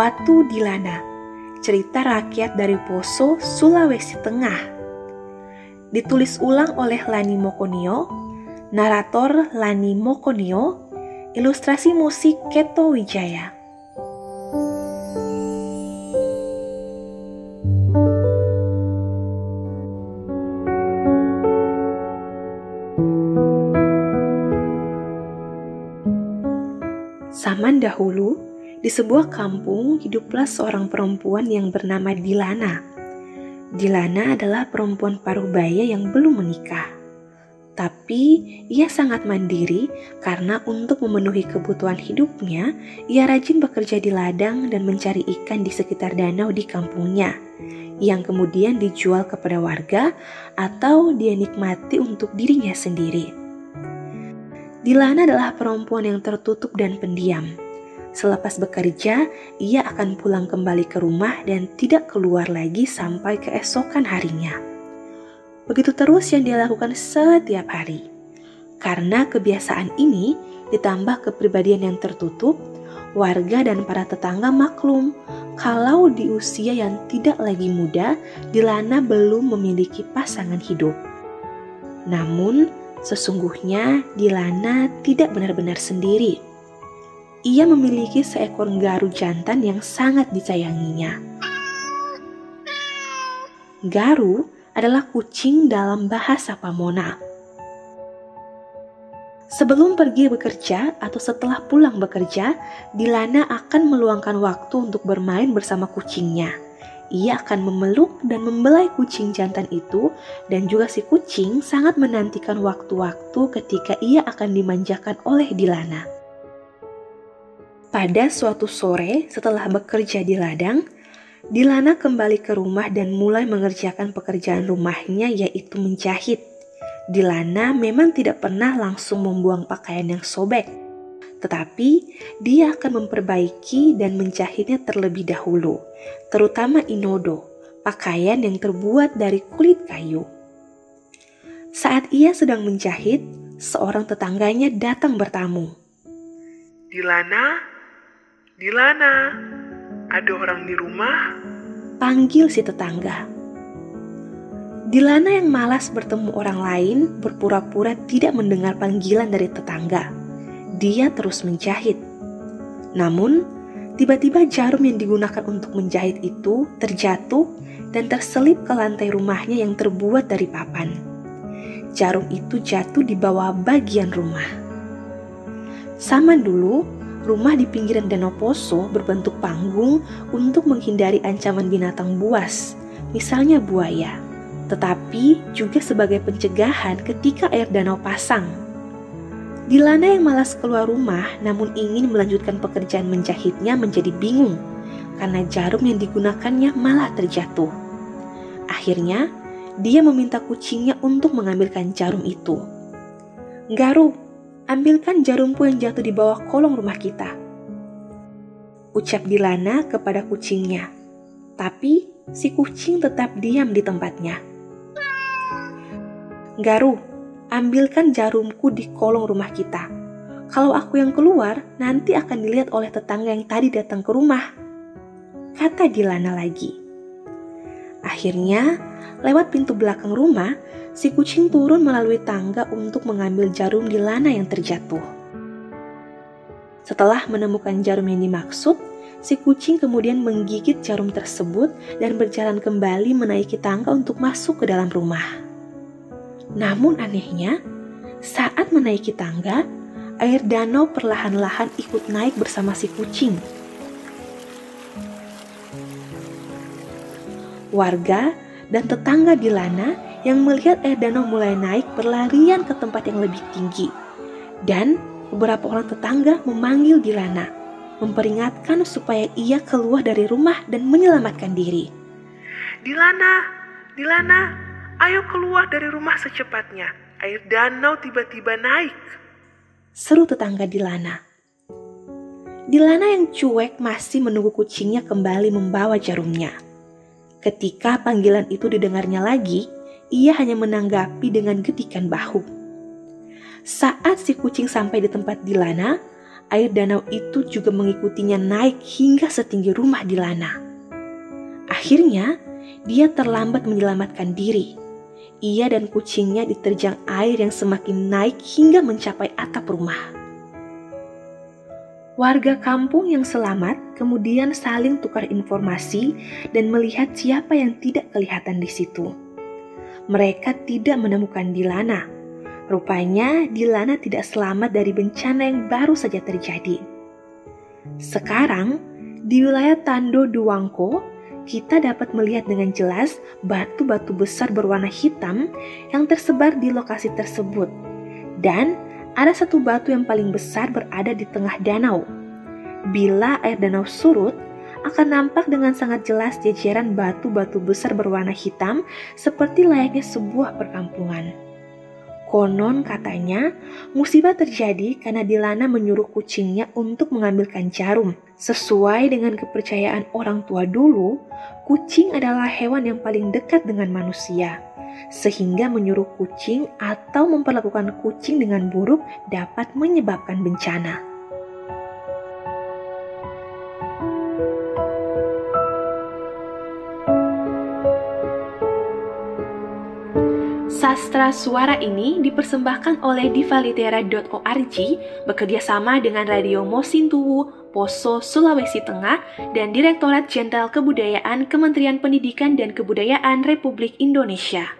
Watu Dilana, cerita rakyat dari Poso, Sulawesi Tengah. Ditulis ulang oleh Lani Mokonio, narator Lani Mokonio, ilustrasi musik Keto Wijaya. Zaman dahulu, di sebuah kampung hiduplah seorang perempuan yang bernama Dilana. Dilana adalah perempuan paruh baya yang belum menikah. Tapi ia sangat mandiri karena untuk memenuhi kebutuhan hidupnya, ia rajin bekerja di ladang dan mencari ikan di sekitar danau di kampungnya, yang kemudian dijual kepada warga atau dia nikmati untuk dirinya sendiri. Dilana adalah perempuan yang tertutup dan pendiam Selepas bekerja, ia akan pulang kembali ke rumah dan tidak keluar lagi sampai keesokan harinya. Begitu terus yang dia lakukan setiap hari. Karena kebiasaan ini ditambah kepribadian yang tertutup, warga dan para tetangga maklum kalau di usia yang tidak lagi muda, Dilana belum memiliki pasangan hidup. Namun, sesungguhnya Dilana tidak benar-benar sendiri ia memiliki seekor garu jantan yang sangat disayanginya. Garu adalah kucing dalam bahasa Pamona. Sebelum pergi bekerja atau setelah pulang bekerja, Dilana akan meluangkan waktu untuk bermain bersama kucingnya. Ia akan memeluk dan membelai kucing jantan itu, dan juga si kucing sangat menantikan waktu-waktu ketika ia akan dimanjakan oleh Dilana. Pada suatu sore setelah bekerja di ladang, Dilana kembali ke rumah dan mulai mengerjakan pekerjaan rumahnya yaitu menjahit. Dilana memang tidak pernah langsung membuang pakaian yang sobek, tetapi dia akan memperbaiki dan menjahitnya terlebih dahulu, terutama inodo, pakaian yang terbuat dari kulit kayu. Saat ia sedang menjahit, seorang tetangganya datang bertamu. Dilana, Dilana, ada orang di rumah? Panggil si tetangga. Dilana yang malas bertemu orang lain berpura-pura tidak mendengar panggilan dari tetangga. Dia terus menjahit. Namun, tiba-tiba jarum yang digunakan untuk menjahit itu terjatuh dan terselip ke lantai rumahnya yang terbuat dari papan. Jarum itu jatuh di bawah bagian rumah. Sama dulu, rumah di pinggiran Danau Poso berbentuk panggung untuk menghindari ancaman binatang buas, misalnya buaya, tetapi juga sebagai pencegahan ketika air danau pasang. Dilana yang malas keluar rumah namun ingin melanjutkan pekerjaan menjahitnya menjadi bingung karena jarum yang digunakannya malah terjatuh. Akhirnya, dia meminta kucingnya untuk mengambilkan jarum itu. Garu, ambilkan jarumku yang jatuh di bawah kolong rumah kita. Ucap Dilana kepada kucingnya, tapi si kucing tetap diam di tempatnya. Garu, ambilkan jarumku di kolong rumah kita. Kalau aku yang keluar, nanti akan dilihat oleh tetangga yang tadi datang ke rumah. Kata Dilana lagi. Akhirnya, lewat pintu belakang rumah, si kucing turun melalui tangga untuk mengambil jarum di lana yang terjatuh. Setelah menemukan jarum yang dimaksud, si kucing kemudian menggigit jarum tersebut dan berjalan kembali menaiki tangga untuk masuk ke dalam rumah. Namun anehnya, saat menaiki tangga, air danau perlahan-lahan ikut naik bersama si kucing. Warga dan tetangga di Lana yang melihat air danau mulai naik berlarian ke tempat yang lebih tinggi. Dan beberapa orang tetangga memanggil Dilana, memperingatkan supaya ia keluar dari rumah dan menyelamatkan diri. Dilana, Dilana, ayo keluar dari rumah secepatnya. Air danau tiba-tiba naik. Seru tetangga Dilana. Dilana yang cuek masih menunggu kucingnya kembali membawa jarumnya. Ketika panggilan itu didengarnya lagi, ia hanya menanggapi dengan gedikan bahu. Saat si kucing sampai di tempat Dilana, air danau itu juga mengikutinya naik hingga setinggi rumah Dilana. Akhirnya, dia terlambat menyelamatkan diri. Ia dan kucingnya diterjang air yang semakin naik hingga mencapai atap rumah. Warga kampung yang selamat kemudian saling tukar informasi dan melihat siapa yang tidak kelihatan di situ. Mereka tidak menemukan Dilana. Rupanya Dilana tidak selamat dari bencana yang baru saja terjadi. Sekarang, di wilayah Tando Duwangko, kita dapat melihat dengan jelas batu-batu besar berwarna hitam yang tersebar di lokasi tersebut. Dan ada satu batu yang paling besar berada di tengah danau. Bila air danau surut, akan nampak dengan sangat jelas jajaran batu-batu besar berwarna hitam seperti layaknya sebuah perkampungan. Konon katanya, musibah terjadi karena Dilana menyuruh kucingnya untuk mengambilkan jarum. Sesuai dengan kepercayaan orang tua dulu, kucing adalah hewan yang paling dekat dengan manusia sehingga menyuruh kucing atau memperlakukan kucing dengan buruk dapat menyebabkan bencana. Sastra suara ini dipersembahkan oleh divalitera.org bekerjasama dengan Radio Mosintowo, Poso, Sulawesi Tengah, dan Direktorat Jenderal Kebudayaan Kementerian Pendidikan dan Kebudayaan Republik Indonesia.